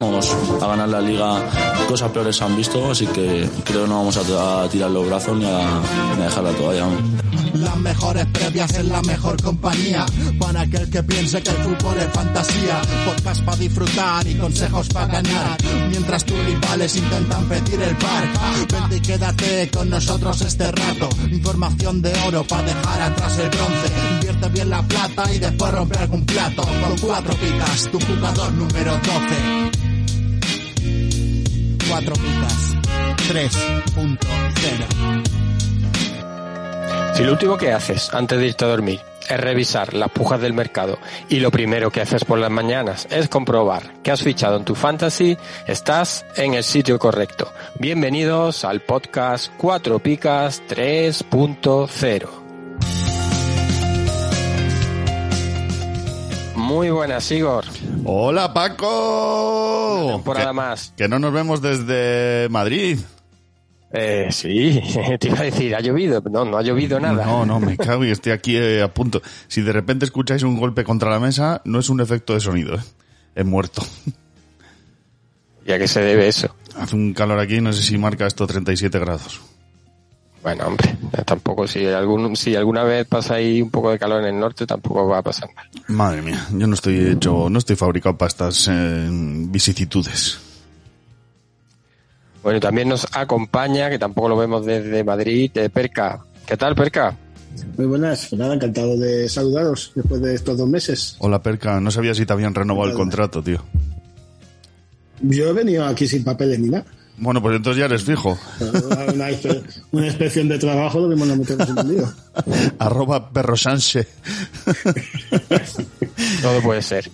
Vamos a ganar la liga, cosas peores se han visto, así que creo que no vamos a, tirar los brazos ni a, ni a dejar la toalla. Las mejores previas en la mejor compañía. Para aquel que piense que el fútbol es fantasía. Podcast para disfrutar y consejos para ganar. Mientras tus rivales intentan pedir el par. Vente y quédate con nosotros este rato. Información de oro para dejar atrás el bronce. Invierte bien la plata y después romper algún plato. Con cuatro picas, tu jugador número 12 cuatro picas 3.0. Si lo último que haces antes de irte a dormir es revisar las pujas del mercado y lo primero que haces por las mañanas es comprobar que has fichado en tu fantasy, estás en el sitio correcto. Bienvenidos al podcast 4 Picas 3.0. Muy buenas, Igor. Hola, Paco. temporada más. Que no nos vemos desde Madrid. Eh, sí, te iba a decir, ¿ha llovido? No, no ha llovido nada. No, no, me cago y estoy aquí eh, a punto. Si de repente escucháis un golpe contra la mesa, no es un efecto de sonido, ¿eh? He muerto. ¿Y a qué se debe eso? Hace un calor aquí, no sé si marca esto 37 grados. Bueno, hombre, tampoco si algún, si alguna vez pasa ahí un poco de calor en el norte, tampoco va a pasar nada. Madre mía, yo no estoy hecho, no estoy fabricado para estas eh, vicisitudes. Bueno, también nos acompaña, que tampoco lo vemos desde Madrid, eh, Perca. ¿Qué tal, Perca? Muy buenas, pues nada, encantado de saludaros después de estos dos meses. Hola, Perca, no sabía si te habían renovado el contrato, tío. Yo he venido aquí sin papeles ni nada. Bueno, pues entonces ya eres fijo. Una, una inspección de trabajo lo mismo no metemos en lío. Arroba perro Sánchez. Todo puede ser.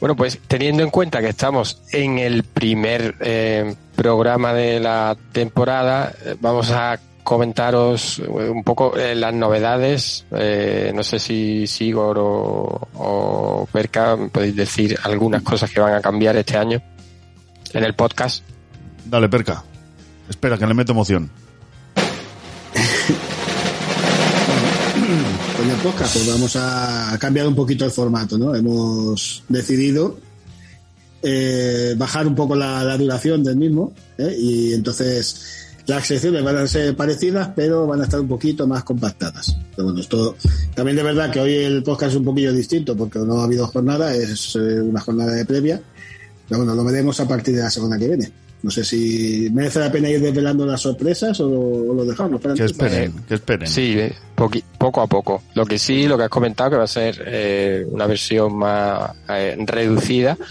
Bueno, pues teniendo en cuenta que estamos en el primer eh, programa de la temporada, eh, vamos a comentaros un poco eh, las novedades. Eh, no sé si Sigor o, o Perca podéis decir algunas cosas que van a cambiar este año en el podcast. Dale, Perca. Espera, que le meto emoción. Con el podcast pues vamos a cambiar un poquito el formato, ¿no? Hemos decidido eh, bajar un poco la, la duración del mismo ¿eh? y entonces las secciones van a ser parecidas, pero van a estar un poquito más compactadas. Pero bueno, esto también de verdad que hoy el podcast es un poquillo distinto porque no ha habido jornada, es eh, una jornada de previa. Pero bueno, lo veremos a partir de la semana que viene. No sé si merece la pena ir desvelando las sorpresas o, o lo dejamos. Que esperen, que esperen. Sí, eh, poco a poco. Lo que sí, lo que has comentado, que va a ser eh, una versión más eh, reducida.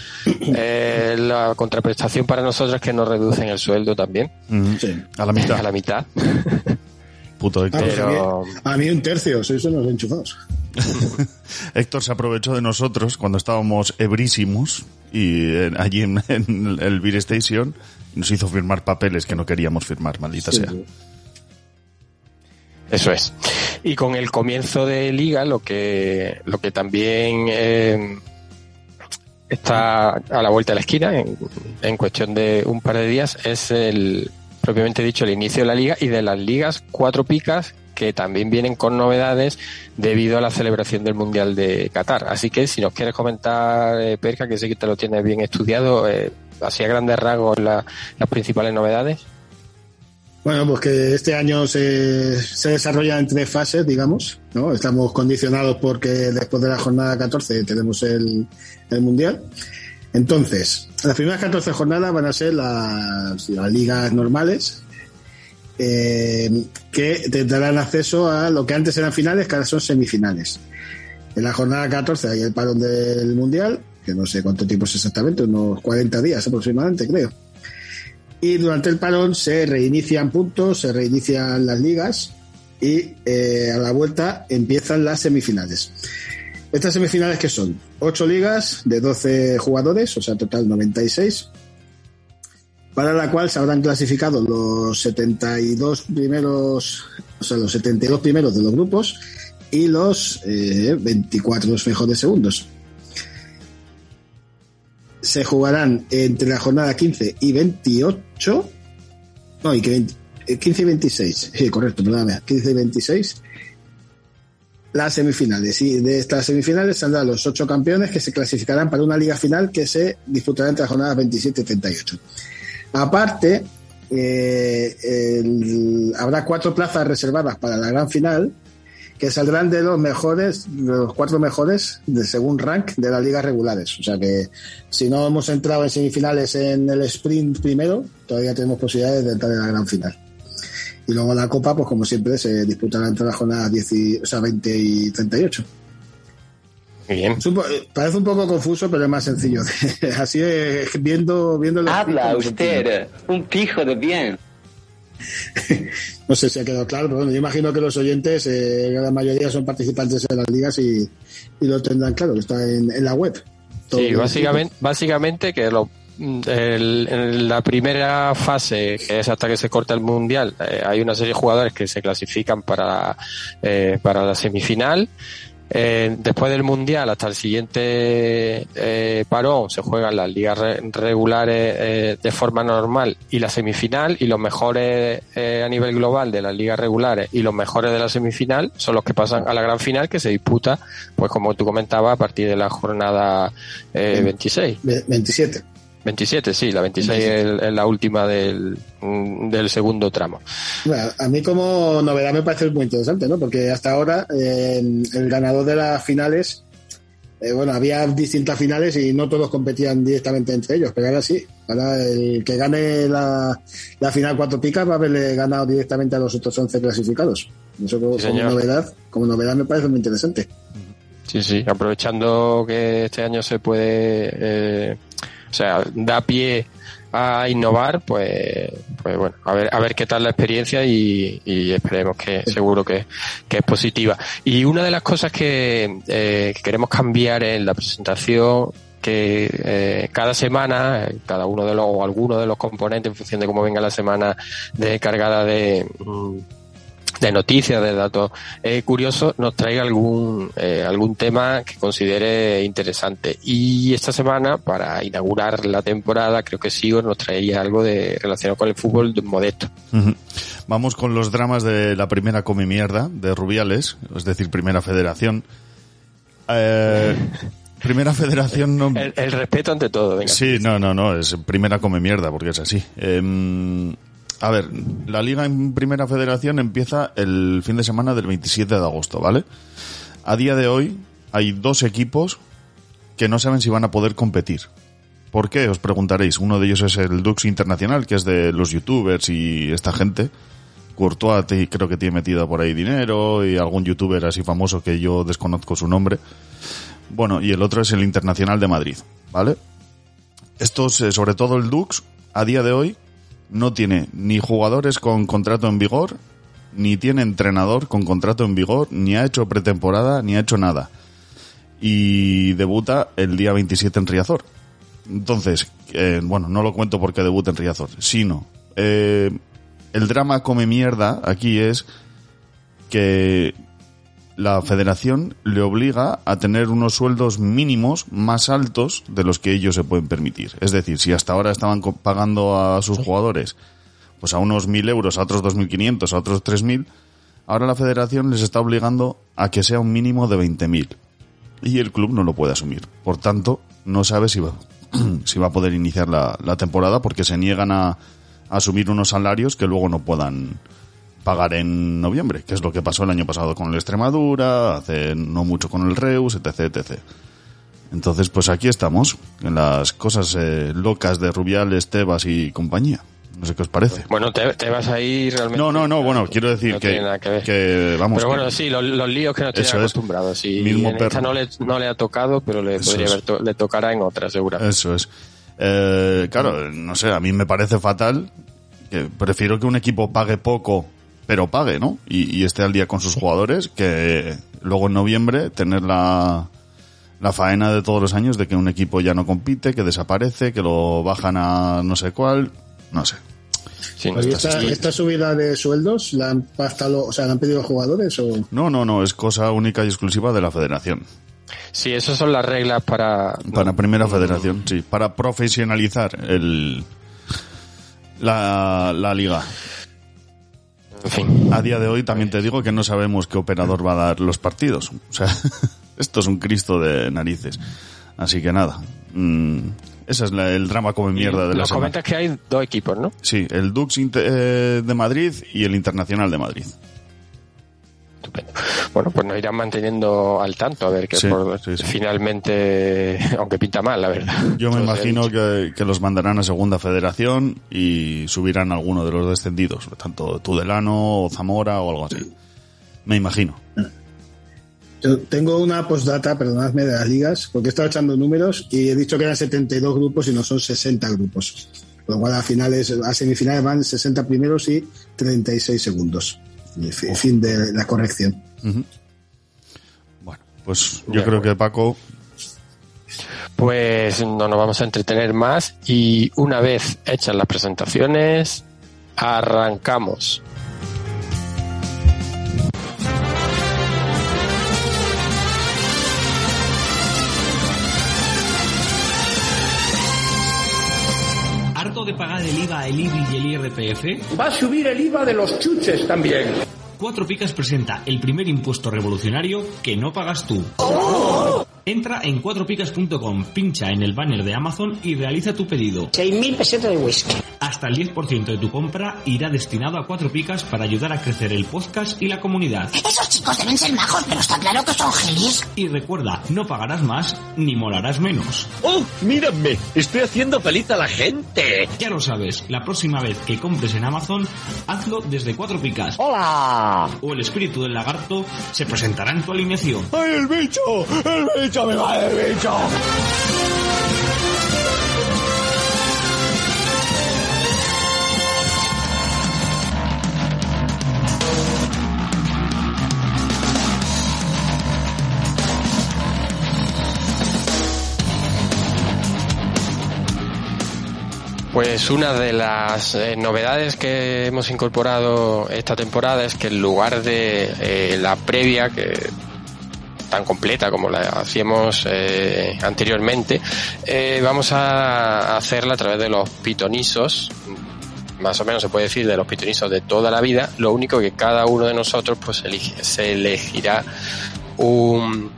Eh, la contraprestación para nosotros es que nos reducen el sueldo también. Sí. A la mitad. a la mitad. Puto Ah, Héctor. pues Pero- a, mí, un tercio, sois unos enchufados. Héctor se aprovechó de nosotros cuando estábamos ebrísimos y allí en, en el Beer Station nos hizo firmar papeles que no queríamos firmar, maldita sea. Eso es. Y con el comienzo de liga, lo que, lo que también eh, está a la vuelta de la esquina, en, en cuestión de un par de días, es el, propiamente dicho, el inicio de la liga y de las ligas cuatro picas que también vienen con novedades debido a la celebración del Mundial de Qatar. Así que si nos quieres comentar, eh, Perca, que sé que te lo tienes bien estudiado, eh, así a grandes rasgos la- las principales novedades. Bueno, pues que este año se, se desarrolla en tres fases, digamos, ¿no? Estamos condicionados porque después de la jornada 14 tenemos el, el Mundial. Entonces, las primeras 14 jornadas van a ser las, las ligas normales, eh, que te darán acceso a lo que antes eran finales, que ahora son semifinales. En la jornada 14 hay el parón del Mundial, no sé cuánto tiempo es exactamente, unos 40 días aproximadamente, creo. Y durante el parón se reinician puntos, se reinician las ligas y eh, a la vuelta empiezan las semifinales. Estas semifinales que son 8 ligas de 12 jugadores, o sea, total 96, para la cual se habrán clasificado los 72 primeros, o sea, los 72 primeros de los grupos y los eh, 24 mejores segundos. Se jugarán entre la jornada 15 y 28. No, y que 20 eh, 15 y 26. Sí, correcto, perdóname. 15 y 26. las semifinales. Y de estas semifinales saldrán los ocho campeones que se clasificarán para una liga final que se disputará entre las jornadas 27 y 38. Aparte, eh, el- habrá cuatro plazas reservadas para la gran final que saldrán de los mejores, de los cuatro mejores de según rank de las ligas regulares. O sea que si no hemos entrado en semifinales en el sprint primero, todavía tenemos posibilidades de entrar en la gran final. Y luego la Copa, pues como siempre, se disputará entre las jornadas 10 y- o sea, 20 y 38. Muy bien. Parece un poco confuso, pero es más sencillo. Así es, viendo, viendo Habla usted, un pijo de bien. No sé si ha quedado claro, pero bueno, yo imagino que los oyentes, eh, la mayoría son participantes en las ligas y, y lo tendrán claro, que está en, en la web. Sí, básicamente, básicamente que lo, el- en la primera fase, que es hasta que se corta el mundial, eh, hay una serie de jugadores que se clasifican para, eh, para la semifinal. Eh, después del mundial, hasta el siguiente eh, parón, se juegan las ligas re- regulares eh, de forma normal y la semifinal, y los mejores eh, a nivel global de las ligas regulares y los mejores de la semifinal son los que pasan a la gran final que se disputa, pues como tú comentabas, a partir de la jornada eh, 26. Ve- 27. 27, sí, la 26 es, la última del, del segundo tramo. Bueno, a mí como novedad me parece muy interesante, ¿no? Porque hasta ahora eh, el ganador de las finales, eh, bueno, había distintas finales y no todos competían directamente entre ellos, pero ahora sí. Ahora el que gane la, la final cuatro picas va a haberle ganado directamente a los otros 11 clasificados. Eso como, Sí, como señor. novedad, como novedad me parece muy interesante. Sí, sí, aprovechando que este año se puede, eh, o sea, da pie a innovar, pues, pues bueno, a ver, a ver qué tal la experiencia y, y esperemos que seguro que, que es positiva. Y una de las cosas que, eh, que queremos cambiar en la presentación que eh, cada semana, cada uno de los, o alguno de los componentes, en función de cómo venga la semana de cargada de, mm, de noticias, de datos eh, curiosos, nos traiga algún, eh, algún tema que considere interesante. Y esta semana, para inaugurar la temporada, creo que Sigor nos traía algo de relacionado con el fútbol de modesto. Vamos con los dramas de la primera come mierda de Rubiales, es decir, primera federación. Eh, primera federación no... El, el respeto ante todo, venga. Sí, no, no, no, es primera come mierda, porque es así. Em, a ver, la liga en primera federación empieza el fin de semana del 27 de agosto, ¿vale? A día de hoy hay dos equipos que no saben si van a poder competir. ¿Por qué? Os preguntaréis. Uno de ellos es el Dux Internacional, que es de los youtubers y esta gente. Courtois creo que tiene metido por ahí dinero y algún youtuber así famoso que yo desconozco su nombre. Bueno, y el otro es el Internacional de Madrid, ¿vale? Estos, eh, sobre todo el Dux, a día de hoy no tiene ni jugadores con contrato en vigor, ni tiene entrenador con contrato en vigor, ni ha hecho pretemporada, ni ha hecho nada. Y debuta el día 27 en Riazor. Entonces, eh, bueno, no lo cuento porque debuta en Riazor, sino eh, el drama come mierda aquí es que la federación le obliga a tener unos sueldos mínimos más altos de los que ellos se pueden permitir. Es decir, si hasta ahora estaban pagando a sus jugadores pues a unos 1.000 euros, a otros 2.500, a otros 3.000, ahora la federación les está obligando a que sea un mínimo de 20.000. Y el club no lo puede asumir. Por tanto, no sabe si va, si va a poder iniciar la, la temporada porque se niegan a, a asumir unos salarios que luego no puedan pagar en noviembre, que es lo que pasó el año pasado con el Extremadura, hace no mucho con el Reus, etc, etc. Entonces, pues aquí estamos, en las cosas eh, locas de Rubiales, Tebas y compañía. No sé qué os parece. Bueno, te, te vas a ir realmente. No, no, no, bueno, quiero decir No que, tiene nada que ver. que, vamos, Pero que- bueno, sí, los, los líos que no estoy Eso es. acostumbrado. Sí, Mismo en esta no le, no le ha tocado, pero le podría haber to- le tocará en otra, seguramente. Eso es. Eh, claro, no sé, a mí me parece fatal. Que prefiero que un equipo pague poco, pero pague, ¿no? Y, y esté al día con sus jugadores, que luego en noviembre tener la, la faena de todos los años de que un equipo ya no compite, que desaparece, que lo bajan a no sé cuál, no sé. Sí, no esta, subida de sueldos la han pactado, o sea, la han pedido los jugadores o No, no, no, es cosa única y exclusiva de la federación. Sí, esas son las reglas para. Para primera federación, sí. Para profesionalizar el, la, la liga. En fin. A día de hoy también te digo que no sabemos qué operador va a dar los partidos. O sea, esto es un Cristo de narices. Así que nada. mm, ese es la- el drama come mierda de la Nos semana. comentas que hay dos equipos, ¿no? Sí, el Dux Inter- eh, de Madrid y el Internacional de Madrid. Estupendo. Bueno, pues nos irán manteniendo al tanto a ver que Sí, por- sí, sí. finalmente, aunque pinta mal, la verdad. Yo me imagino que, que los mandarán a Segunda Federación y subirán a alguno de los descendidos, tanto Tudelano o Zamora o algo así. Me imagino. Yo tengo una postdata, perdonadme, de las ligas, porque he estado echando números y he dicho que eran 72 grupos y no son 60 grupos. Con lo cual a finales, a semifinales van 60 primeros y 36 segundos. Fin de la corrección. Bueno, pues yo creo que Paco Pues no nos vamos a entretener más y una vez hechas las presentaciones, arrancamos. El IBI y el IRPF? Va a subir el IVA de los chuches también. Cuatro Picas presenta el primer impuesto revolucionario que no pagas tú. Entra en cuatropicas.com, pincha en el banner de Amazon y realiza tu pedido. 6.000 pesetas de whisky. Hasta el 10% de tu compra irá destinado a Cuatro Picas para ayudar a crecer el podcast y la comunidad. Esos chicos deben ser majos, pero está claro que son gilis. Y recuerda, no pagarás más ni molarás menos. ¡Oh, mírame! Estoy haciendo feliz a la gente. Ya lo sabes, la próxima vez que compres en Amazon, hazlo desde Cuatro Picas. ¡Hola! O el espíritu del lagarto se presentará en tu alineación. ¡Ay, el bicho! ¡El bicho! ¡Me va el bicho! Pues una de las eh, novedades que hemos incorporado esta temporada es que en lugar de eh, la previa que tan completa como la hacíamos eh, anteriormente, eh, vamos a hacerla a través de los pitonisos, más o menos se puede decir de los pitonisos de toda la vida, lo único que cada uno de nosotros pues elige, se elegirá un,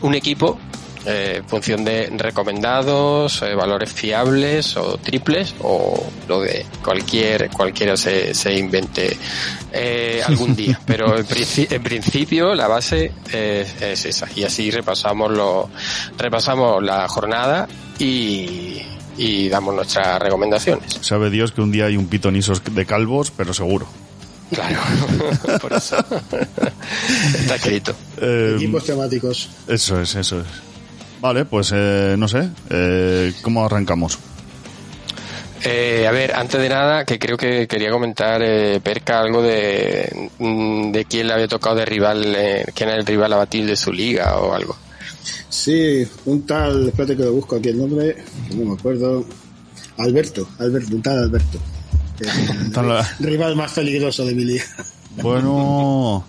un equipo eh, en función de recomendados, eh, valores fiables o triples o lo de cualquier cualquiera se, se invente eh, algún día. Pero en, princi- en principio la base es, es esa y así repasamos lo repasamos la jornada y, y damos nuestras recomendaciones. sabe Dios que un día hay un pitonisos de calvos, pero seguro. Claro, por eso está escrito. Eh, Equipos temáticos. eso es, eso es. Vale, pues eh, no sé, eh, ¿cómo arrancamos? Eh, a ver, antes de nada, que creo que quería comentar, eh, Perca, algo de, mm, de quién le había tocado de rival, eh, quién era el rival a batir de su liga o algo. Sí, un tal, espérate que lo busco aquí el nombre, que no me acuerdo. Alberto, Alberto, un tal Alberto. que es el Tal- rival más peligroso de mi liga. Bueno,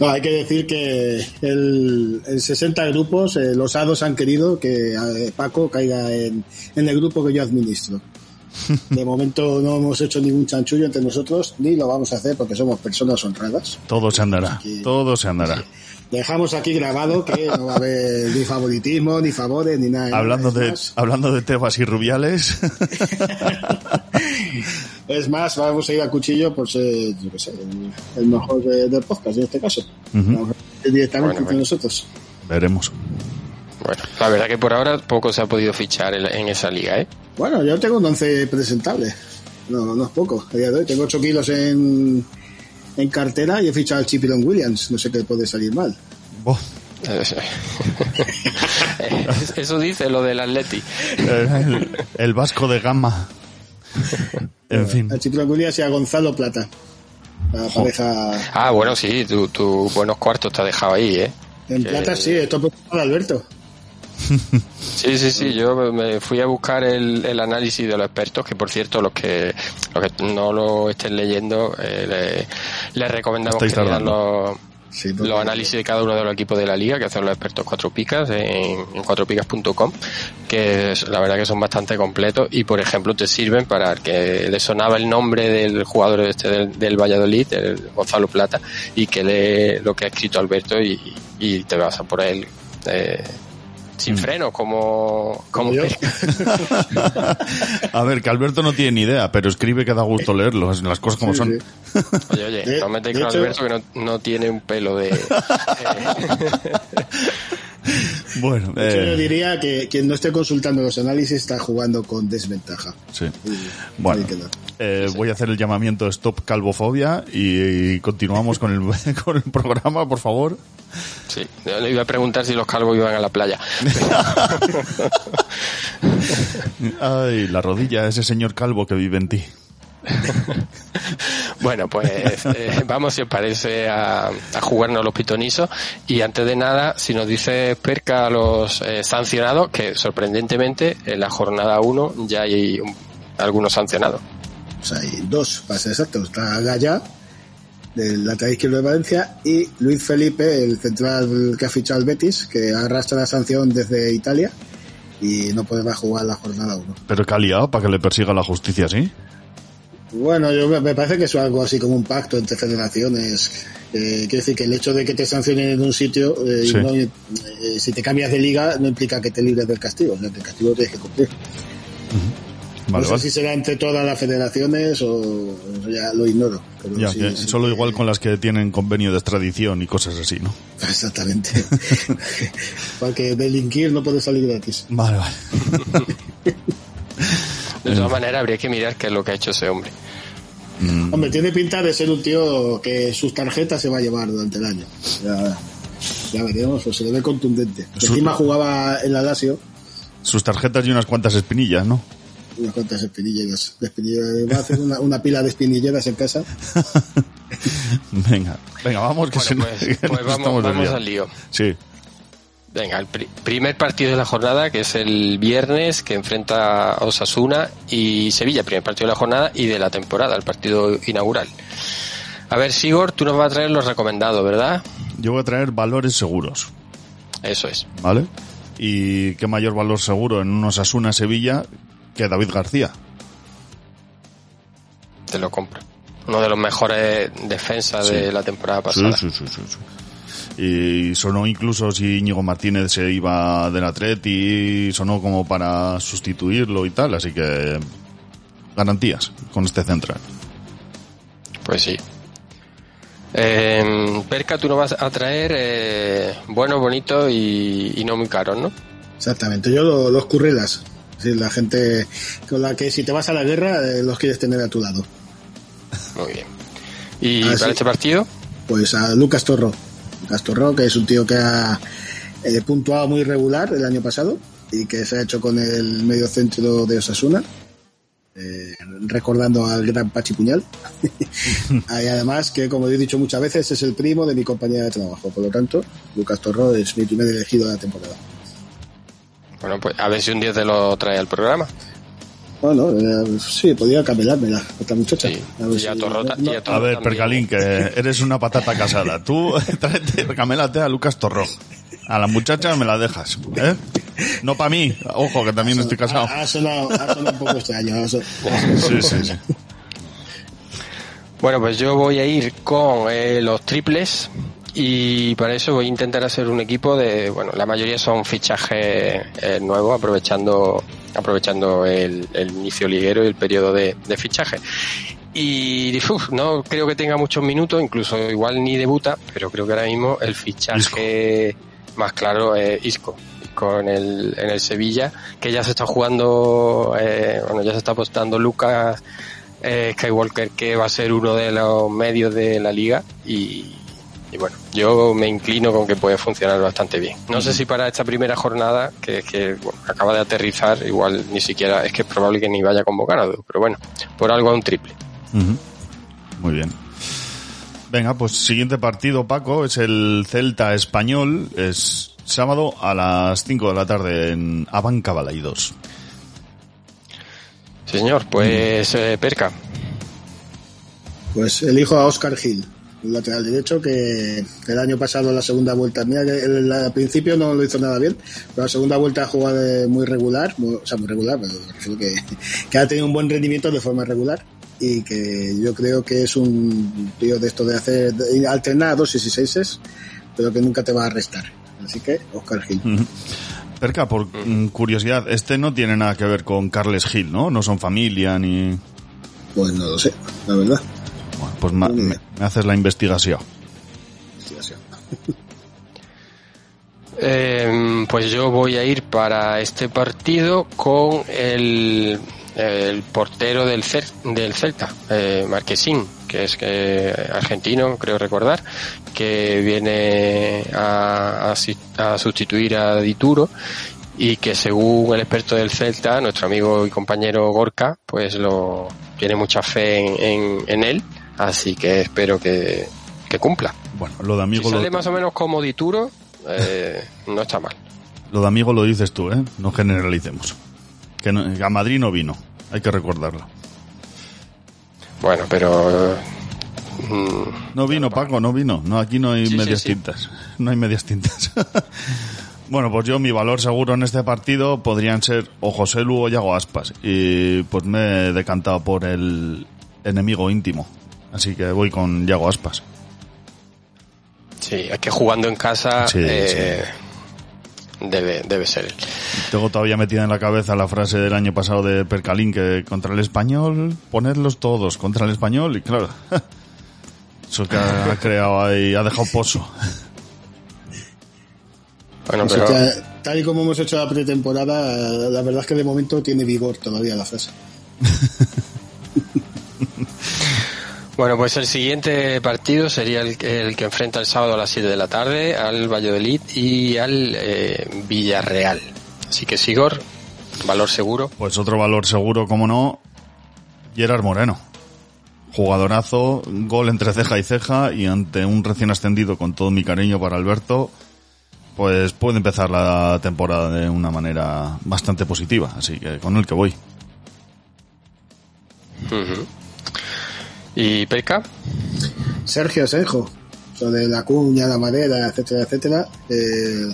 No, hay que decir que el, en 60 grupos eh, los hados han querido que eh, Paco caiga en, en el grupo que yo administro. De momento no hemos hecho ningún chanchullo entre nosotros, ni lo vamos a hacer porque somos personas honradas. todo se andará, Aquí. todo se andará. Dejamos aquí grabado que no va a haber ni favoritismo, ni favores, ni nada. Hablando de, hablando de tebas y rubiales, Es más, vamos a ir a cuchillo por ser, yo qué sé, el, mejor de- del podcast en este caso. Directamente Bueno, entre bueno. nosotros. veremos. Bueno, la verdad que por ahora poco se ha podido fichar en, en esa liga, ¿eh? Bueno, yo tengo un 11 presentable. No, no es poco. A día de hoy tengo 8 kilos en, en cartera y he fichado al Chipilon Williams. No sé qué puede salir mal. Eso dice lo del Atleti. el, el vasco de gama. En fin, Al Chipilon Williams y a Gonzalo Plata. La pareja. Ah, bueno, sí, tu, tu buenos cuartos te ha dejado ahí, ¿eh? En que- plata sí, esto por de Alberto. Sí, sí, sí, yo me fui a buscar el, el análisis de los expertos, que por cierto, los que, los que no lo estén leyendo, eh, le, les recomendamos Estáis que lean los, Los análisis de cada uno de los equipos de la liga que hacen los expertos cuatro picas en, en cuatropicas.com que es- la verdad que son bastante completos y por ejemplo te sirven para que le sonaba el nombre del jugador este del, del Valladolid el Gonzalo Plata y que lee lo que ha escrito Alberto y, y te vas a por él eh, sin freno como como. A ver, que Alberto no tiene ni idea, pero escribe que da gusto leerlo, las cosas como Sí, son. sí. oye oye De- no metéis de con hecho- Alberto que no, no tiene un pelo de Bueno, hecho, eh, yo diría que quien no esté consultando los análisis está jugando con desventaja. sí. Y Bueno, eh, voy a hacer el llamamiento Stop Calvofobia y, y continuamos con el, con el programa, por favor. Sí, yo le iba a preguntar si los calvos iban a la playa. Ay, la rodilla, ese señor calvo que vive en ti. bueno, pues eh, vamos, si os parece, a, a jugarnos los pitonisos. Y antes de nada, si nos dice Perca a los eh, sancionados, que sorprendentemente en la jornada 1 ya hay un- algunos sancionados. O sea, hay dos, para ser exacto. Está Gaya, del lateral izquierdo de Valencia, y Luis Felipe, el central que ha fichado el Betis, que arrastra la sanción desde Italia y no podrá jugar la jornada 1. Pero que ha liado para que le persiga la justicia así. Bueno, yo me parece que es algo así como un pacto entre federaciones. Eh, quiere decir que el hecho de que te sancionen en un sitio, eh, Sí. no, eh, si te cambias de liga, no implica que te libres del castigo. O sea, que el castigo tienes que cumplir. Vale, no sé vale. si será entre todas las federaciones o ya lo ignoro. Pero Ya, sí, que sí solo igual con las que tienen convenio de extradición y cosas así, ¿no? Exactamente. Porque delinquir no puede salir gratis. Vale, vale. De todas maneras, habría que mirar qué es lo que ha hecho ese hombre. Mm, Hombre, tiene pinta de ser un tío que sus tarjetas se va a llevar durante el año. Ya, ya veremos, pues se le ve contundente. Encima jugaba en la Lazio, Sus tarjetas y unas cuantas espinillas, ¿no? unas cuantas espinilleras. Va a hacer una, una pila de espinilleras en casa. Venga, venga, vamos, que Bueno, se nos- pues, pues nos vamos, vamos al lío. Sí, Venga, el pri- primer partido de la jornada, que es el viernes, que enfrenta a Osasuna y Sevilla, primer partido de la jornada y de la temporada, el partido inaugural. A ver, Sigor, tú nos vas a traer los recomendados, ¿verdad? yo voy a traer valores seguros, Eso es. ¿vale? Y qué mayor valor seguro en unos Asuna Sevilla que David García. Te lo compro. Uno de los mejores defensas de la temporada Sí, pasada. sí, sí, sí, sí. Y sonó incluso si Íñigo Martínez se iba del Atleti, sonó como para sustituirlo y tal, así que garantías con este central. Pues sí. Eh, Perca, tú nos vas a traer eh, buenos, bonitos y, y no muy caros, ¿no? Exactamente, yo lo- los currelas. Decir, la gente con la que si te vas a la guerra eh, los quieres tener a tu lado. Muy bien. ¿Y Ah, para sí. este partido? Pues a Lucas Torro. Lucas Torro, que es un tío que ha eh, puntuado muy regular el año pasado y que se ha hecho con el medio centro de Osasuna, eh, recordando al gran Pachi Puñal. y además que, como he dicho muchas veces, es el primo de mi compañera de trabajo. Por lo tanto, Lucas Torro es mi primer elegido de la temporada. Bueno, pues a ver si un día te lo trae al programa. Bueno, eh, sí, podría camelármela, esta muchacha. Sí, A ver si- Torrota- no- a ver. Percalín, que eres una patata casada. Tú tráete, recamélate a Lucas Torró. A la muchacha me la dejas, ¿eh? No para mí, ojo, que también estoy casado. Ha, ha sonado, ha sonado un poco extraño. Sí, sí, sí. Bueno, pues yo voy a ir con eh, los triples y para eso voy a intentar hacer un equipo de, bueno, la mayoría son fichajes eh, nuevos, aprovechando aprovechando el, el inicio liguero y el periodo de, de fichaje. Y uf, no creo que tenga muchos minutos, incluso igual ni debuta, pero creo que ahora mismo el fichaje más claro es Isco. En el, en el Sevilla, que ya se está jugando, eh, bueno, ya se está apostando Lucas eh, Skywalker, que va a ser uno de los medios de la liga y, y bueno, yo me inclino con que puede funcionar bastante bien. No sé si para esta primera jornada, que, que bueno, acaba de aterrizar, igual ni siquiera, es que es probable que ni vaya convocado, pero bueno, por algo a un triple. Muy bien. Venga, pues siguiente partido, Paco, es el Celta Español. Es sábado a las 5 de la tarde en Abanca Balaidos. Sí, señor, pues eh, Perca. Pues elijo a Oscar Gil. Lateral derecho que el año pasado la segunda vuelta, mira que el- al principio no lo hizo nada bien, pero la segunda vuelta ha jugado de muy regular, muy- o sea, muy regular, pero que, que ha tenido un buen rendimiento de forma regular y que yo creo que es un tío de esto de hacer, de alternar dosis y seises, pero que nunca te va a restar. Así que, Oscar Gil. Perca, por mm, curiosidad, este no tiene nada que ver con Carles Gil, ¿no? No son familia ni... Pues no lo sé, la verdad. Bueno, pues me, me haces la investigación. Investigación. Eh, pues yo voy a ir para este partido con el, el portero del, Cer- del Celta, eh, Marquesín, que es que argentino, creo recordar, que viene a, a si- a sustituir a Dituro y que según el experto del Celta, nuestro amigo y compañero Gorka, pues lo tiene mucha fe en, en- en él, así que espero que, que cumpla. Bueno, lo de Si amigo, sale lo, más o menos como Dituro, eh, no está mal. lo de amigo lo dices tú, ¿eh? No generalicemos. Que, no- que a Madrid no vino, hay que recordarlo. Bueno, pero... mm, No vino, Paco, no vino. No, aquí no hay Sí, sí, medias sí. tintas. No hay medias tintas. bueno, pues yo mi valor seguro en este partido podrían ser o José Lu o Yago Aspas. Y pues me he decantado por el enemigo íntimo. Así que voy con Yago Aspas. sí, es que jugando en casa Sí, eh, Debe, debe ser él. Tengo todavía metida en la cabeza la frase del año pasado de Percalín que contra el español, ponerlos todos contra el español y claro, eso que ha, ha creado ahí, ha dejado pozo. Bueno, O sea, pero tal y como hemos hecho la pretemporada, la verdad es que de momento tiene vigor todavía la frase. Bueno, pues el siguiente partido sería el, el que enfrenta el sábado a las 7 de la tarde al Valladolid y al eh, Villarreal. Así que Sigor, valor seguro. Pues otro valor seguro, como no, Gerard Moreno. Jugadorazo, gol entre ceja y ceja y ante un recién ascendido con todo mi cariño para Alberto, pues puede empezar la temporada de una manera bastante positiva, así que con el que voy. ¿Y Perca? Sergio Asenjo, sobre la cuña, la madera, etcétera, etcétera. Eh,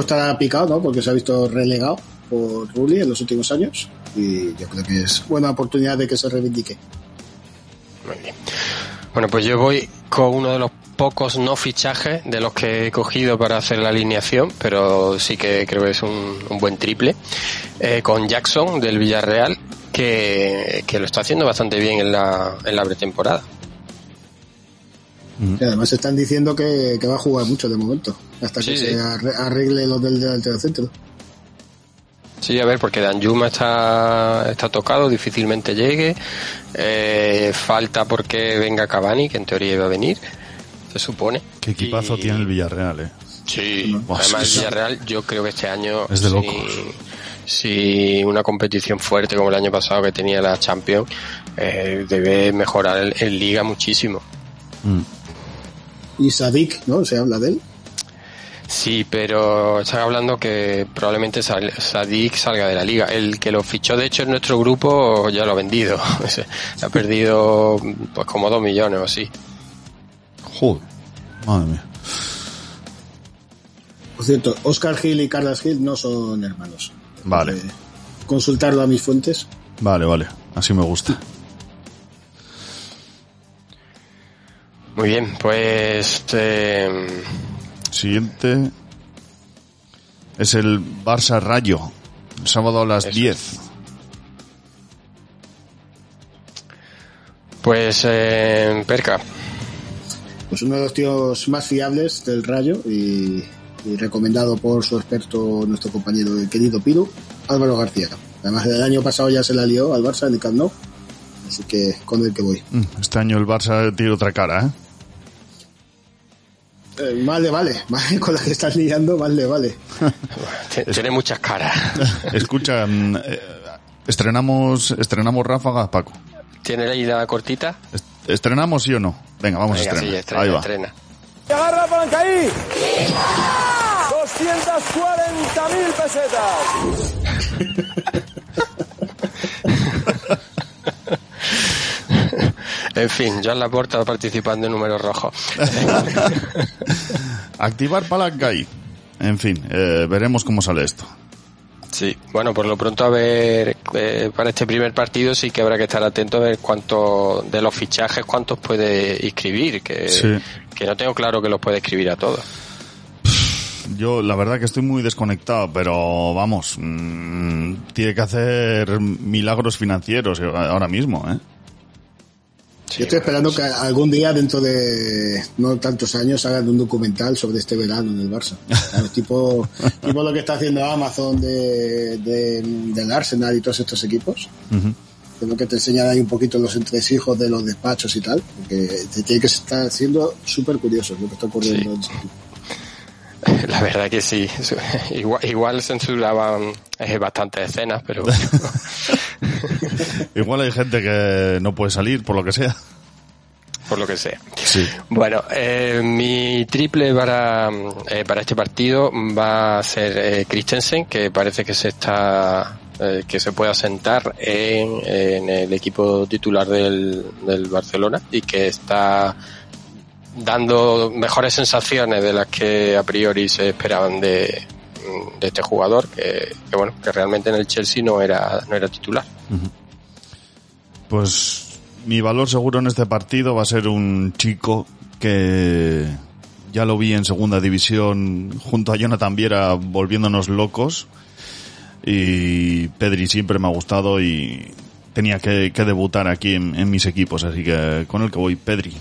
estará picado, ¿no? Porque se ha visto relegado por Rulli en los últimos años y yo creo que es buena oportunidad de que se reivindique. Muy bien. Bueno, pues yo voy con uno de los pocos no fichajes de los que he cogido para hacer la alineación, pero sí que creo que es un, un buen triple, eh, con Jackson del Villarreal, que, que lo está haciendo bastante bien en la, en la pretemporada. Y además están diciendo que, que va a jugar mucho de momento, hasta que Sí, se sí. arre- arregle lo del delantero centro. Sí, a ver, porque Danjuma está, está tocado, difícilmente llegue. Eh, falta porque venga Cavani, que en teoría iba a venir, se supone. Qué equipazo Y- tiene el Villarreal, eh. Sí, además el Villarreal yo creo que este año Es de locos. Si, una competición fuerte como el año pasado que tenía la Champions eh, debe mejorar el- en Liga muchísimo. Mm. Y Sadik, ¿no? Se habla de él. Sí, pero están hablando que probablemente Sal- Sadik salga de la liga. El que lo fichó, de hecho, en nuestro grupo ya lo ha vendido. Se ha perdido pues como dos millones o así. Joder, madre mía. Por cierto, Oscar Gil y Carlos Gil no son hermanos. Vale, Eh, consultarlo a mis fuentes. vale, vale. Así me gusta. Muy bien, pues eh, Siguiente es el Barça Rayo. El sábado a las Eso 10. pues eh, Perca. Pues uno de los tíos más fiables del Rayo y, y recomendado por su experto, nuestro compañero el querido Piru, Álvaro García. Además, el año pasado ya se la lió al Barça en el Camp Nou, así que con el que voy. Mm, Este año el Barça tiene otra cara, ¿eh? Eh, más le vale, más con la que estás liando, más le vale. T- Tiene muchas caras. Escucha, mm, eh, estrenamos, estrenamos ráfagas, Paco. ¿Tiene la ida cortita? Est- ¿Estrenamos sí o no? Venga, vamos Venga, a sí, estrenar. estrena, Ahí va. estrena. Agarra Palancaí. 240.000 pesetas. En fin, Joan Laporta participando en números rojos. Activar palanca ahí. En fin, eh, veremos cómo sale esto. Sí, bueno, por lo pronto a ver, eh, para este primer partido sí que habrá que estar atento a ver cuánto de los fichajes, cuántos puede inscribir, que, Sí. que no tengo claro que los puede escribir a todos. Yo la verdad que estoy muy desconectado, pero vamos, mm, tiene que hacer milagros financieros ahora mismo, ¿eh? Yo estoy esperando que algún día, dentro de no tantos años, hagan un documental sobre este verano en el Barça. ¿Sabes? tipo, tipo lo que está haciendo Amazon de, de- del Arsenal y todos estos equipos. Es lo que te enseñan ahí un poquito los entresijos de los despachos y tal. Porque te tiene que estar siendo súper curioso lo que está ocurriendo. en ese equipo. La verdad que sí. Igual, igual censuraban eh, bastantes escenas, pero. Igual hay gente que no puede salir por lo que sea. por lo que sea. Sí. Bueno, eh, mi triple para, eh, para este partido va a ser eh, Christensen, que parece que se está eh, que se puede asentar en, en el equipo titular del, del Barcelona y que está dando mejores sensaciones de las que a priori se esperaban de, de este jugador, que, bueno, que realmente en el Chelsea no era, no era titular. Pues mi valor seguro en este partido va a ser un chico que ya lo vi en segunda división junto a Jonathan Viera volviéndonos locos. Y Pedri siempre me ha gustado y tenía que, debutar aquí en mis equipos, así que con el que voy Pedri,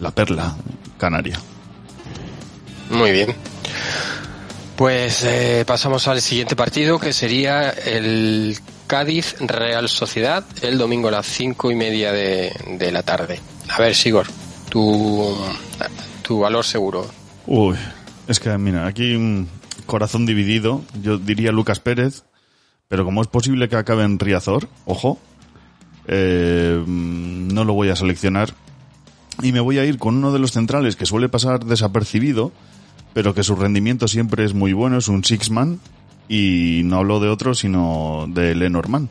la perla canaria. Muy bien. Pues eh, pasamos al siguiente partido que sería el Cádiz Real Sociedad el domingo a las cinco y media de, de la tarde. A ver, Sigor, tu, tu valor seguro. Uy, es que mira, aquí un corazón dividido, yo diría Lucas Pérez, pero como es posible que acabe en Riazor, ojo, eh, no lo voy a seleccionar y me voy a ir con uno de los centrales que suele pasar desapercibido, pero que su rendimiento siempre es muy bueno, es un six-man y no hablo de otro sino de Lenormand.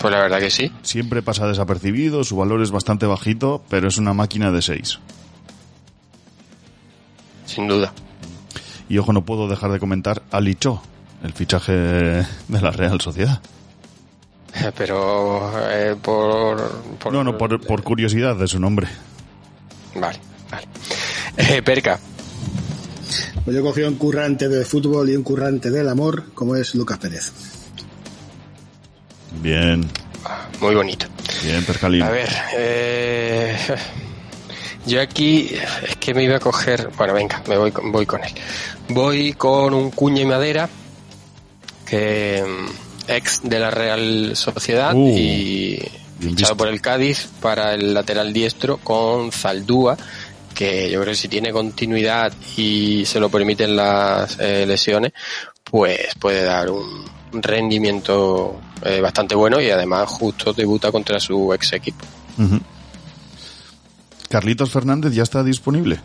Pues la verdad que sí. Siempre pasa desapercibido, su valor es bastante bajito, pero es una máquina de 6. Sin duda. Y ojo, no puedo dejar de comentar a Licho, el fichaje de la Real Sociedad. Pero eh, por, por- No, no, por, por curiosidad de su nombre. Vale, vale. Eh, Perca, Pues yo cogí un currante del fútbol y un currante del amor, como es Lucas Pérez. Bien, muy bonito. bien, Percalín. A ver, eh, yo aquí es que me iba a coger. Bueno, venga, me voy, con- voy con él. Voy con un cuña y madera, que ex de la Real Sociedad Uh, y fichado por el Cádiz para el lateral diestro con Zaldúa, que yo creo que si tiene continuidad y se lo permiten las eh, lesiones, pues puede dar un rendimiento eh, bastante bueno y además justo debuta contra su ex equipo. Carlitos Fernández ya está disponible.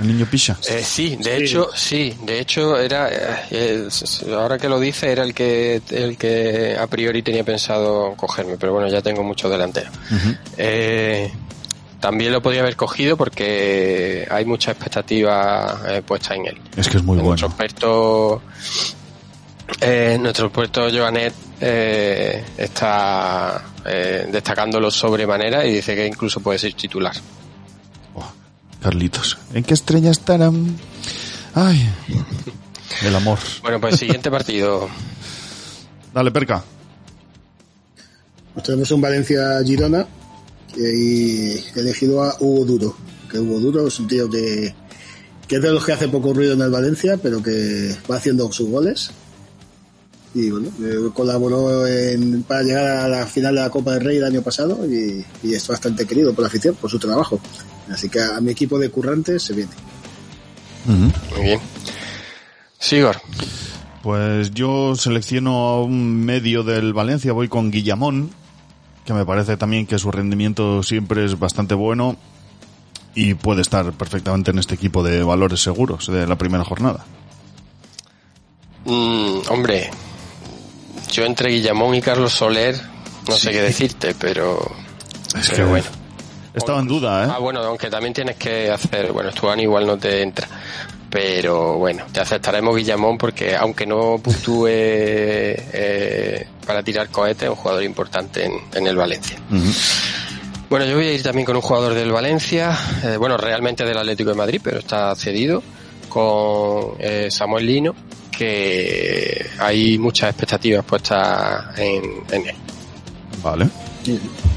El niño Picha. Eh, sí, de hecho, sí, de hecho era, eh, es- ahora que lo dice, era el que, el que a priori tenía pensado cogerme, pero bueno, ya tengo mucho delantero. Eh, también lo podría haber cogido porque hay mucha expectativa eh, puesta en él. Es que es muy Nuestro bueno. experto, eh, nuestro experto Joanet eh, está eh, destacándolo sobremanera y dice que incluso puede ser titular. Carlitos. ¿En qué estrella estarán? Ay, el amor. Bueno, pues siguiente partido. Dale, Perca. Pues tenemos un Valencia-Girona y he elegido a Hugo Duro. Que Hugo Duro es un tío que, que es de los que hace poco ruido en el Valencia, pero que va haciendo sus goles. Y bueno, eh, colaboró en- para llegar a la final de la Copa del Rey el año pasado y, y es bastante querido por la afición, por su trabajo. Así que a mi equipo de currantes se viene. Muy bien. Sigor. Pues yo selecciono a un medio del Valencia, voy con Guillamón, que me parece también que su rendimiento siempre es bastante bueno y puede estar perfectamente en este equipo de valores seguros de la primera jornada. Mm, hombre, yo entre Guillamón y Carlos Soler no sé qué decirte, pero, Es pero que bueno. Estaba en duda, ¿eh? Ah, bueno, aunque también tienes que hacer, bueno, Stuani igual no te entra, pero bueno, te aceptaremos Guillamón porque aunque no puntúe eh, para tirar cohetes, es un jugador importante en, en el Valencia. Bueno, yo voy a ir también con un jugador del Valencia, eh, bueno, realmente del Atlético de Madrid, pero está cedido, con eh, Samuel Lino, que hay muchas expectativas puestas en, en él. Vale.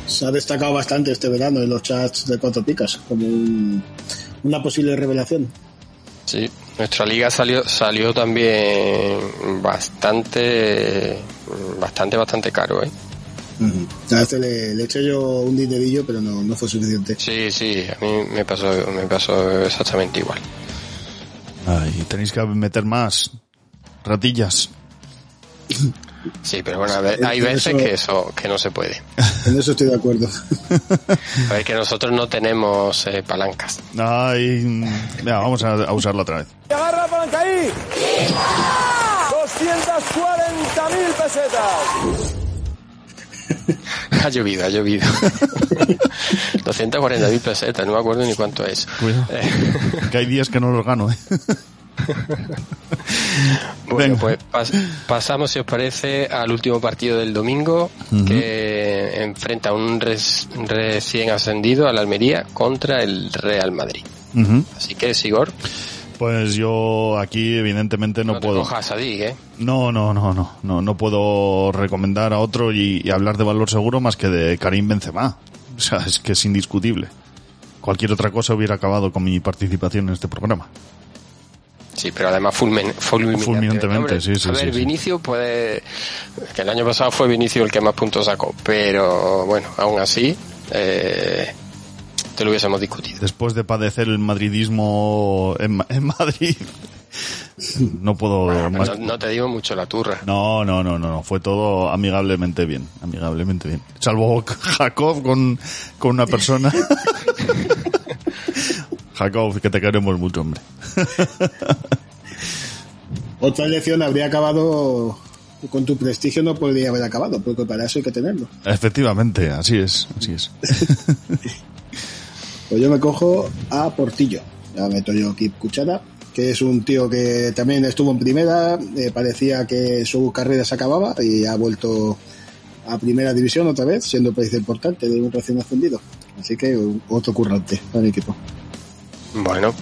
Se ha destacado bastante este verano en los chats de Cuatro Picas como un- una posible revelación. Sí, nuestra liga salió salió también bastante bastante bastante caro, ¿eh? A este le, le eché yo un dinerillo, pero no, no fue suficiente. Sí, sí, a mí me pasó me pasó exactamente igual. Ay, tenéis que meter más ratillas. Sí, pero bueno, a ver, hay Eso- veces que eso que no se puede. En eso estoy de acuerdo. A ver que nosotros no tenemos eh, palancas. Ay, venga, vamos a, a usarla otra vez. Y agarra Palancaí. 240.000 pesetas. Ha llovido, ha llovido. 240.000 pesetas, no me acuerdo ni cuánto es. Cuidado. Eh, Que hay días que no los gano, ¿eh? Bueno, Venga. pues pas- pasamos, si os parece, al último partido del domingo, que enfrenta a un res- recién ascendido al Almería contra el Real Madrid. Así que, Sigor, Pues yo aquí evidentemente no, no, te puedo. cojas a Dig, ¿eh? No, no, no, no, no, no puedo recomendar a otro y, y hablar de valor seguro más que de Karim Benzema. O sea, es que es indiscutible. Cualquier otra cosa hubiera acabado con mi participación en este programa. Sí, pero además fulmin fulminante. Fulminantemente, sí, sí, A ver, sí, sí. Vinicio puede... Que el año pasado fue Vinicio el que más puntos sacó, pero bueno, aún así, eh, te lo hubiésemos discutido. Después de padecer el madridismo en, en Madrid, no puedo más- No, no te digo mucho la turra. No, no, no, no, no, fue todo amigablemente bien, amigablemente bien. Salvo Jacob con, con una persona. Jacob, que te queremos mucho, hombre. Otra elección habría acabado con tu prestigio, no podría haber acabado, porque para eso hay que tenerlo. Efectivamente, así es, así es. Pues yo me cojo a Portillo. Ya meto yo aquí cuchara, que es un tío que también estuvo en primera, eh, parecía que su carrera se acababa y ha vuelto a primera división otra vez, siendo pieza importante de un recién ascendido. Así que otro currante para mi equipo. Bueno,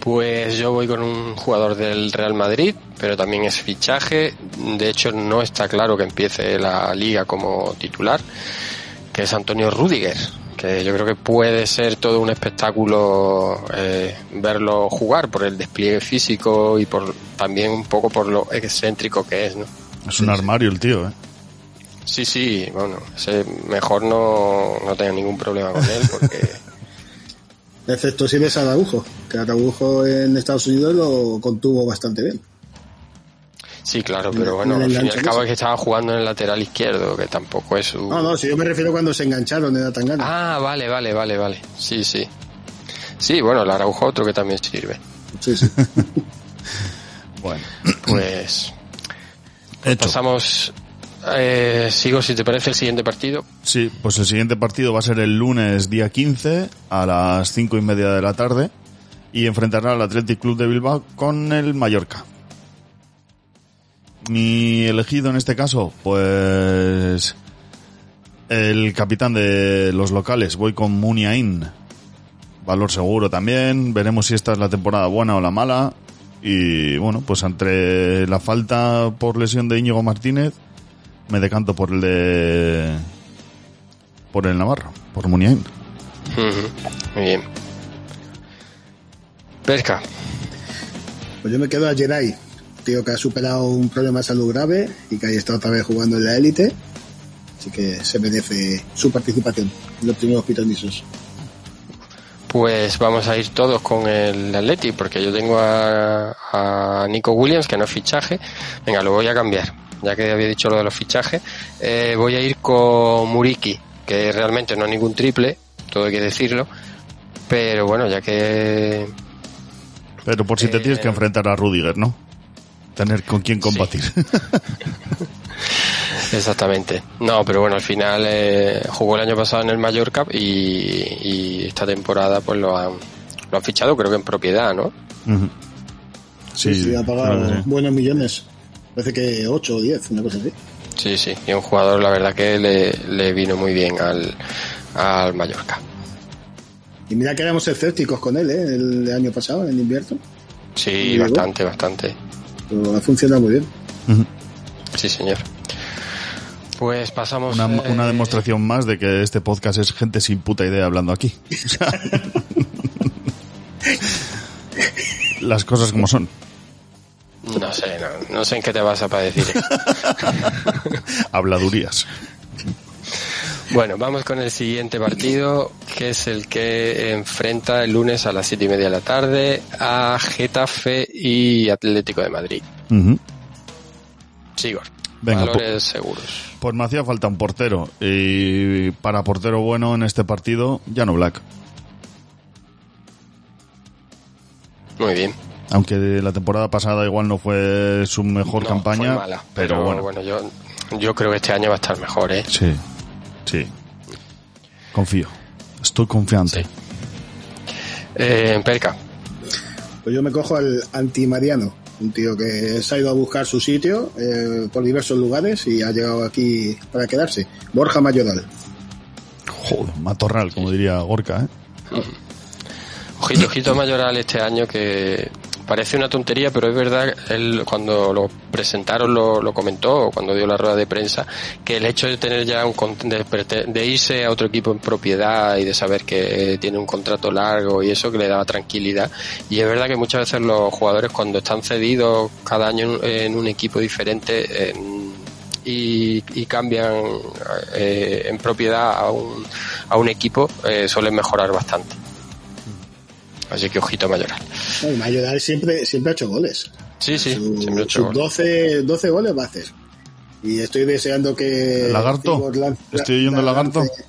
pues yo voy con un jugador del Real Madrid, pero también es fichaje. De hecho, no está claro que empiece la liga como titular, que es Antonio Rudiger, que yo creo que puede ser todo un espectáculo eh, verlo jugar por el despliegue físico y por también un poco por lo excéntrico que es, ¿no? Es un armario el tío, ¿eh? Sí, sí, bueno, ese mejor no, no tenga ningún problema con él porque Excepto si eres Araujo, que Araujo en Estados Unidos lo contuvo bastante bien. Sí, claro, pero bueno, al fin y al cabo es que estaba jugando en el lateral izquierdo, que tampoco es su... No, no, si yo me refiero cuando se engancharon era tan grande. Ah, vale, vale, vale, vale. Sí, sí. Sí, bueno, el Araujo otro que también sirve. Sí, sí. Bueno, Pues hecho. pasamos... Eh, sigo, si te parece, el siguiente partido. Sí, pues el siguiente partido va a ser el lunes día 15 a las cinco y media de la tarde y enfrentará al Athletic Club de Bilbao con el Mallorca. Mi elegido en este caso, pues el capitán de los locales, voy con Muniain. Valor seguro también, veremos si esta es la temporada buena o la mala. Y bueno, pues entre la falta por lesión de Íñigo Martínez, me decanto por el de por el Navarro, por Muniain. Muy bien. Pesca. Pues yo me quedo a Geray, tío que ha superado un problema de salud grave y que ahí está otra vez jugando en la élite. Así que se merece su participación en los primeros pitonisos. Pues vamos a ir todos con el Atleti, porque yo tengo a, a Nico Williams, que no es fichaje. Venga, lo voy a cambiar, ya que había dicho lo de los fichajes. Eh, voy a ir con Muriki, que realmente no es ningún triple, todo hay que decirlo. Pero bueno, ya que Pero por si te Eh, tienes que enfrentar a Rudiger, ¿no? Tener con quién combatir. Exactamente. No, pero bueno, al final eh, jugó el año pasado en el Mallorca y, y esta temporada pues lo han, lo han fichado creo que en propiedad, ¿no? Ujú. Sí, sí, ha pagado claro sí. buenos millones. Parece que 8 o 10, una cosa así. Sí, sí. Y un jugador, la verdad que le, le vino muy bien al, al Mallorca. Y mira que éramos escépticos con él, ¿eh? El año pasado, en invierno. Sí, llegó? bastante, bastante. Pero ha funcionado muy bien. Sí, señor. Pues pasamos... Una, eh, una demostración más de que este podcast es gente sin puta idea hablando aquí. O sea, Las cosas como son. No sé, no, no sé en qué te vas a decir. Habladurías. Bueno, vamos con el siguiente partido, que es el que enfrenta el lunes a las siete y media de la tarde a Getafe y Atlético de Madrid. Ujú. Sigor. Venga, valores seguros. Pues me hacía falta un portero. Y para portero bueno en este partido, Llano Black. Muy bien. Aunque la temporada pasada igual no fue su mejor No, campaña. fue mala, pero, bueno. yo, yo creo que este año va a estar mejor, ¿eh? Sí, sí. Confío. Estoy confiante. Eh, Perca. Pues yo me cojo al antimariano, un tío que se ha ido a buscar su sitio eh, por diversos lugares y ha llegado aquí para quedarse. Borja Mayoral. Joder, matorral, como diría Gorka, ¿eh? Ojito, ojito Mayoral este año que parece una tontería, pero es verdad, él cuando lo presentaron lo, comentó, cuando dio la rueda de prensa, que el hecho de tener ya un de, de irse a otro equipo en propiedad y de saber que tiene un contrato largo y eso que le daba tranquilidad. Y es verdad que muchas veces los jugadores cuando están cedidos cada año en, un equipo diferente en- y, y cambian eh, en propiedad a un, a un equipo eh, suelen mejorar bastante. Así que ojito Mayoral. No, y Mayoral siempre, siempre ha hecho goles. Sí, sí, Su- siempre ha hecho sus gol. 12, 12 goles va a hacer. Y estoy deseando que. ¿El lagarto? Lance- ¿Estoy oyendo el lagarto? lance-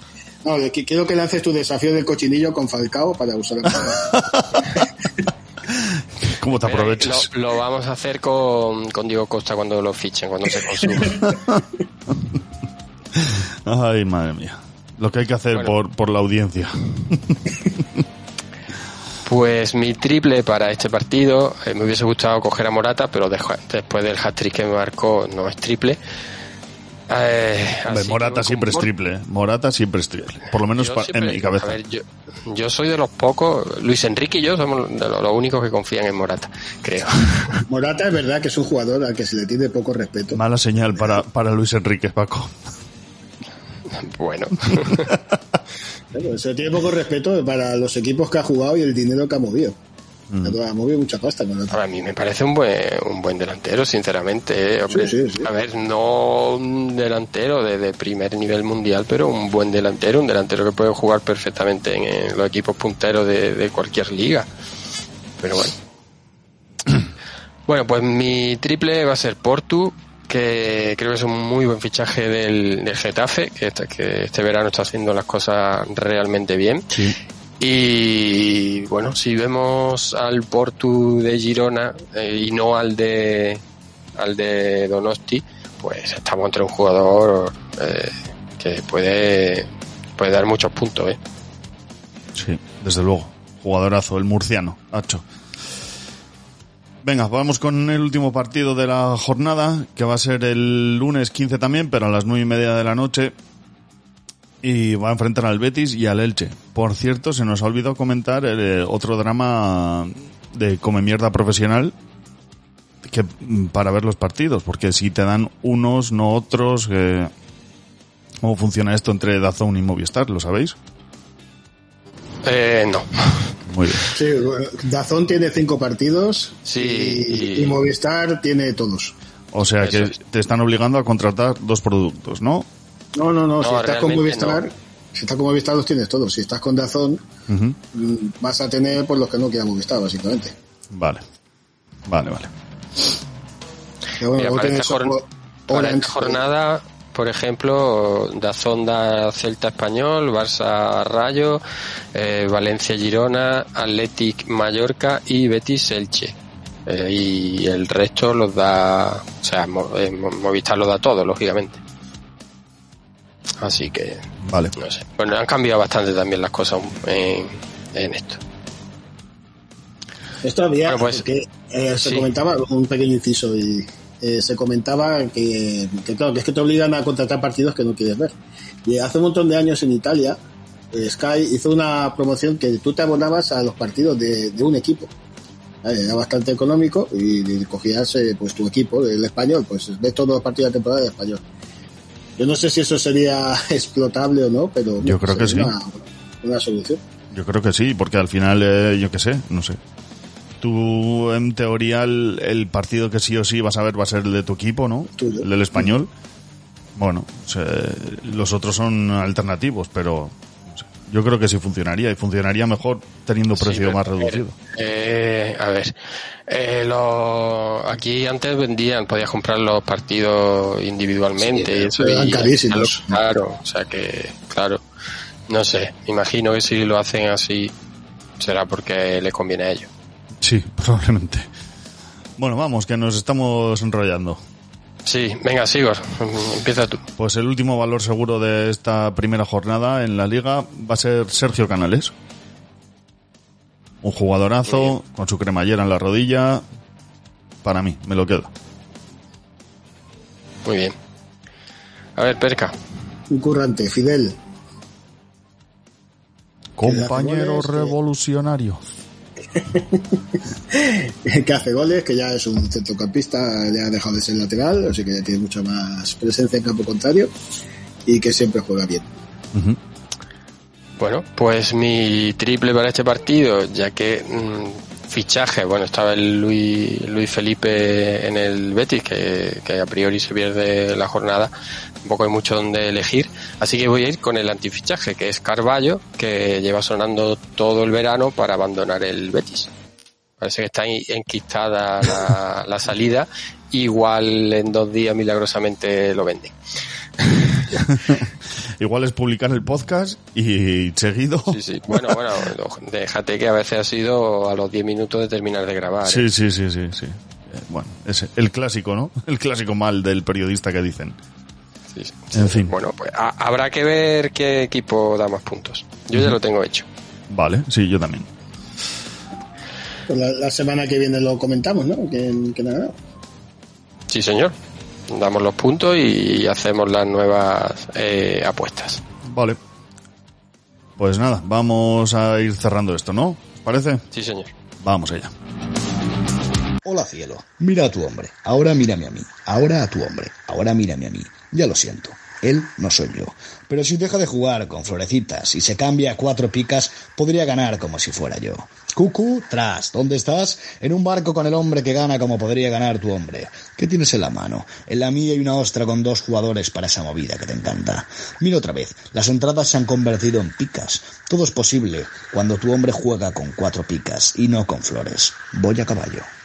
No, que quiero que lances tu desafío del cochinillo con Falcao para usar ¿Cómo te Pero aprovechas? Lo, lo vamos a hacer con, con Diego Costa cuando lo fichen, cuando se consuma. Ay, madre mía. Lo que hay que hacer Bueno. por, por la audiencia. Pues mi triple para este partido, eh, me hubiese gustado coger a Morata, pero después del hat-trick que me marcó no es triple. Eh, Hombre, Morata que siempre es triple. ¿eh? Morata siempre es triple. Por lo menos siempre- en mi cabeza. a ver, yo, yo soy de los pocos, Luis Enrique y yo somos de los, los únicos que confían en Morata, creo. Morata es verdad que es un jugador al que se le tiene poco respeto. Mala señal para, para Luis Enrique, Paco. bueno, Claro, se le tiene poco respeto para los equipos que ha jugado y el dinero que ha movido. Mm. Ha movido mucha pasta. Morata. a mí me parece un buen, un buen delantero, sinceramente. eh. Hombre, Sí, sí, sí. A ver, no un delantero de, de primer nivel mundial, pero un buen delantero, un delantero que puede jugar perfectamente en, en los equipos punteros de, de cualquier liga. Pero bueno. Bueno, pues mi triple va a ser Portu, que creo que es un muy buen fichaje del, del Getafe, que este, que este verano está haciendo las cosas realmente bien. Sí. Y bueno, si vemos al Portu de Girona eh, y no al de al de Donosti, pues estamos entre un jugador eh, que puede puede dar muchos puntos, ¿eh? Sí, desde luego. Jugadorazo, el murciano, Hacho. Venga, vamos con el último partido de la jornada, que va a ser el lunes 15 también, pero a las nueve y media de la noche. Y va a enfrentar al Betis y al Elche. Por cierto, se nos ha olvidado comentar eh, otro drama de come mierda profesional que mm, para ver los partidos, porque si te dan unos, no otros, eh, ¿cómo funciona esto entre Dazón y Movistar? ¿Lo sabéis? Eh, no. Muy bien. Sí, bueno, Dazón tiene cinco partidos Sí, y, y- y Movistar tiene todos. O sea Eso que es. te están obligando a contratar dos productos, ¿no? No, no, no. No, si estás con Movistar, no. si estás con Movistar los tienes todos. Si estás con Dazón, mm, vas a tener por los que no quieran Movistar, básicamente. Vale. Vale, vale. Pero bueno, Mira, luego para, tienes esta jor- Orange, para esta jornada, por ejemplo, Dazón da Celta Español, Barça Rayo, eh, Valencia Girona, Athletic Mallorca y Betis Elche. Eh, y el resto los da, o sea, eh, Mo- Movistar los da todo, lógicamente. Así que, Vale. no sé. Bueno, han cambiado bastante también las cosas en, en esto. Esto había, Bueno, pues, porque eh, se sí. comentaba, un pequeño inciso, y eh, se comentaba que, que, claro, que es que te obligan a contratar partidos que no quieres ver. Y hace un montón de años en Italia, eh, Sky hizo una promoción que tú te abonabas a los partidos de, de un equipo. Eh, Era bastante económico y, y cogías eh, pues tu equipo, el español, pues ves todos los partidos de temporada de español. Yo no sé si eso sería explotable o no, pero Yo creo que sí. Una, una solución. Yo creo que sí, porque al final, eh, yo qué sé, no sé. Tú, en teoría, el, el partido que sí o sí vas a ver va a ser el de tu equipo, ¿no? Tuyo. El del español. Bueno, o sea, los otros son alternativos, pero yo creo que sí funcionaría y funcionaría mejor teniendo Sí, precio pero, más reducido. Eh, a ver, eh, los- aquí antes vendían, podías comprar los partidos individualmente Sí, y eso. pero eran y- carísimos. Claro, o sea que, claro, no sé, imagino que si lo hacen así será porque le conviene a ellos. Sí, probablemente. Bueno, vamos, que nos estamos enrollando. Sí, venga, Sigor, empieza tú. Pues el último valor seguro de esta primera jornada en la liga va a ser Sergio Canales. Un jugadorazo con su cremallera en la rodilla. Para mí, me lo quedo. Muy bien. A ver, Perca. Un currante, Fidel. Compañero que- revolucionario. que hace goles, que ya es un centrocampista, ya ha dejado de ser lateral, así que ya tiene mucha más presencia en campo contrario y que siempre juega bien. Bueno, pues mi triple para este partido, ya que mm, fichaje, bueno, estaba el Luis, Luis Felipe en el Betis, que, que a priori se pierde la jornada, tampoco hay mucho donde elegir, así que voy a ir con el antifichaje, que es Carballo, que lleva sonando todo el verano para abandonar el Betis. Parece que está enquistada la, la salida, igual en dos días milagrosamente lo venden. Igual es publicar el podcast y seguido. Sí, sí. Bueno, bueno, déjate que a veces ha sido a los 10 minutos de terminar de grabar. ¿eh? Sí, sí, sí, sí, sí. Eh, Bueno, ese, el clásico, ¿no? El clásico mal del periodista que dicen. Sí. En fin. Bueno, pues ha- habrá que ver qué equipo da más puntos. Yo ya lo tengo hecho. Vale, sí, yo también. Pues la, la semana que viene lo comentamos, ¿no? ¿Quién, quién ha ganado? Sí, señor. Damos los puntos y hacemos las nuevas eh, apuestas. Vale. Pues nada, vamos a ir cerrando esto, ¿no? ¿Os parece? Sí, señor. Vamos allá. Hola cielo, mira a tu hombre, ahora mírame a mí, ahora a tu hombre, ahora mírame a mí. Ya lo siento, él no soy yo. Pero si deja de jugar con florecitas y se cambia a cuatro picas, podría ganar como si fuera yo. Cucu, tras, ¿dónde estás? En un barco con el hombre que gana como podría ganar tu hombre. ¿Qué tienes en la mano? En la mía hay una ostra con dos jugadores para esa movida que te encanta. Mira otra vez, las entradas se han convertido en picas. Todo es posible cuando tu hombre juega con cuatro picas y no con flores. Voy a caballo.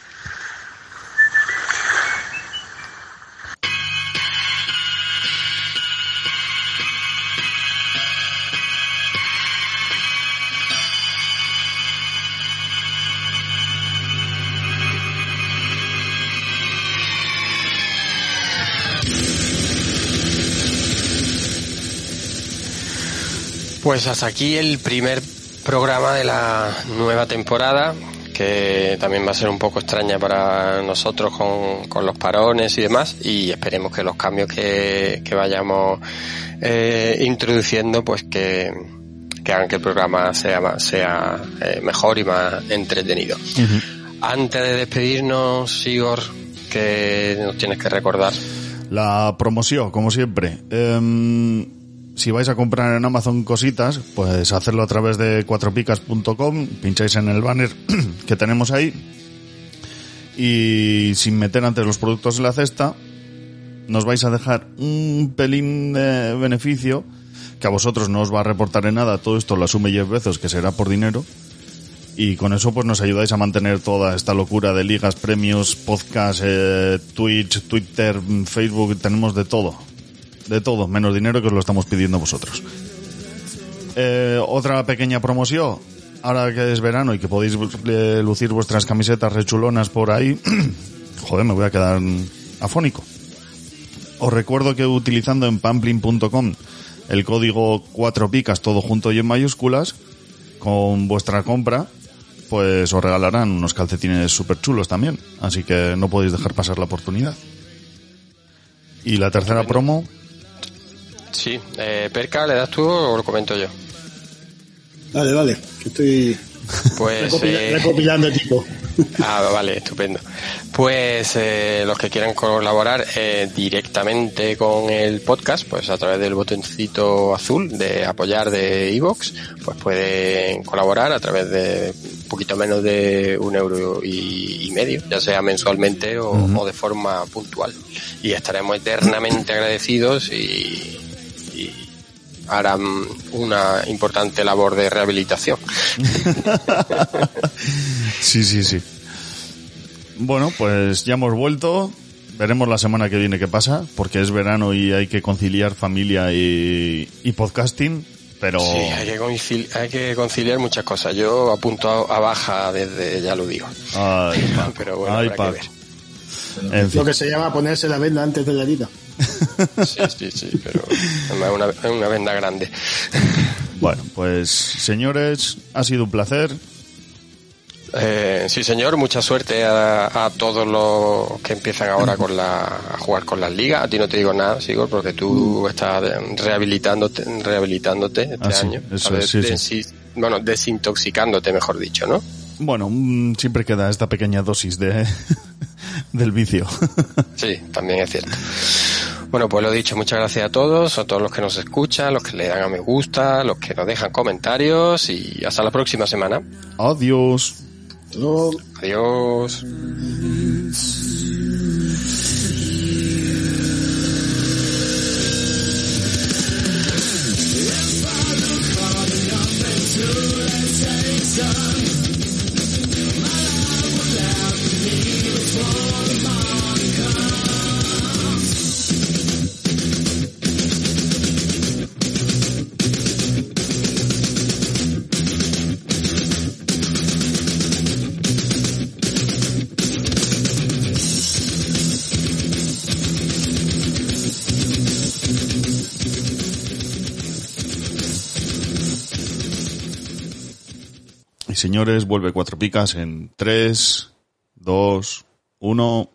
Pues hasta aquí el primer programa de la nueva temporada, que también va a ser un poco extraña para nosotros con, con los parones y demás, y esperemos que los cambios que, que vayamos eh, introduciendo, pues que, que hagan que el programa sea, sea eh, mejor y más entretenido. Antes de despedirnos, Sigor, que nos tienes que recordar. La promoción, como siempre. Em, si vais a comprar en Amazon cositas, pues hacerlo a través de cuatropicas.com, pincháis en el banner que tenemos ahí y sin meter antes los productos en la cesta, nos vais a dejar un pelín de beneficio que a vosotros no os va a reportar en nada, todo esto lo asume Jeff Bezos, que será por dinero. Y con eso pues nos ayudáis a mantener toda esta locura de ligas, premios, podcast, eh, Twitch, Twitter, Facebook, tenemos de todo. De todo, menos dinero que os lo estamos pidiendo vosotros. Eh, otra pequeña promoción. Ahora que es verano y que podéis lucir vuestras camisetas rechulonas por ahí. Joder, me voy a quedar afónico. Os recuerdo que utilizando en pamplin.com el código 4 picas todo junto y en mayúsculas, con vuestra compra, pues os regalarán unos calcetines súper chulos también. Así que no podéis dejar pasar la oportunidad. Y la tercera promo, Sí, eh, Perca, ¿le das tú o lo comento yo? Vale, vale, que estoy Pues recopila- eh, recopilando equipo. Ah, vale, estupendo. Pues eh, los que quieran colaborar eh, directamente con el podcast, pues a través del botoncito azul de apoyar de iVoox, pues pueden colaborar a través de un poquito menos de un euro y, y medio, ya sea mensualmente o, o de forma puntual. Y estaremos eternamente agradecidos y harán una importante labor de rehabilitación. Sí, sí, sí. Bueno, pues ya hemos vuelto. Veremos la semana que viene qué pasa, porque es verano y hay que conciliar familia y, y podcasting, pero... Sí, hay que, conciliar, hay que conciliar muchas cosas. Yo apunto a, a baja desde, ya lo digo. Ay. Pero bueno, Ay, habrá que ver. En fin. Lo que se llama ponerse la venda antes de la herida. Sí, sí, sí, pero es una, una venda grande. Bueno, pues señores, ha sido un placer. Eh, sí, señor, mucha suerte a, a todos los que empiezan ahora con la, a jugar con las ligas. A ti no te digo nada, Sigor, porque tú estás rehabilitándote, rehabilitándote este Ah, sí, año. eso Sabes, es, sí, Bueno, desintoxicándote, mejor dicho, ¿no? Bueno, mm, siempre queda esta pequeña dosis de del vicio. Sí, también es cierto. Bueno, pues lo dicho, muchas gracias a todos, a todos los que nos escuchan, los que le dan a me gusta, los que nos dejan comentarios y hasta la próxima semana. Adiós. Adiós. Y señores, vuelve cuatro picas en 3, 2, 1.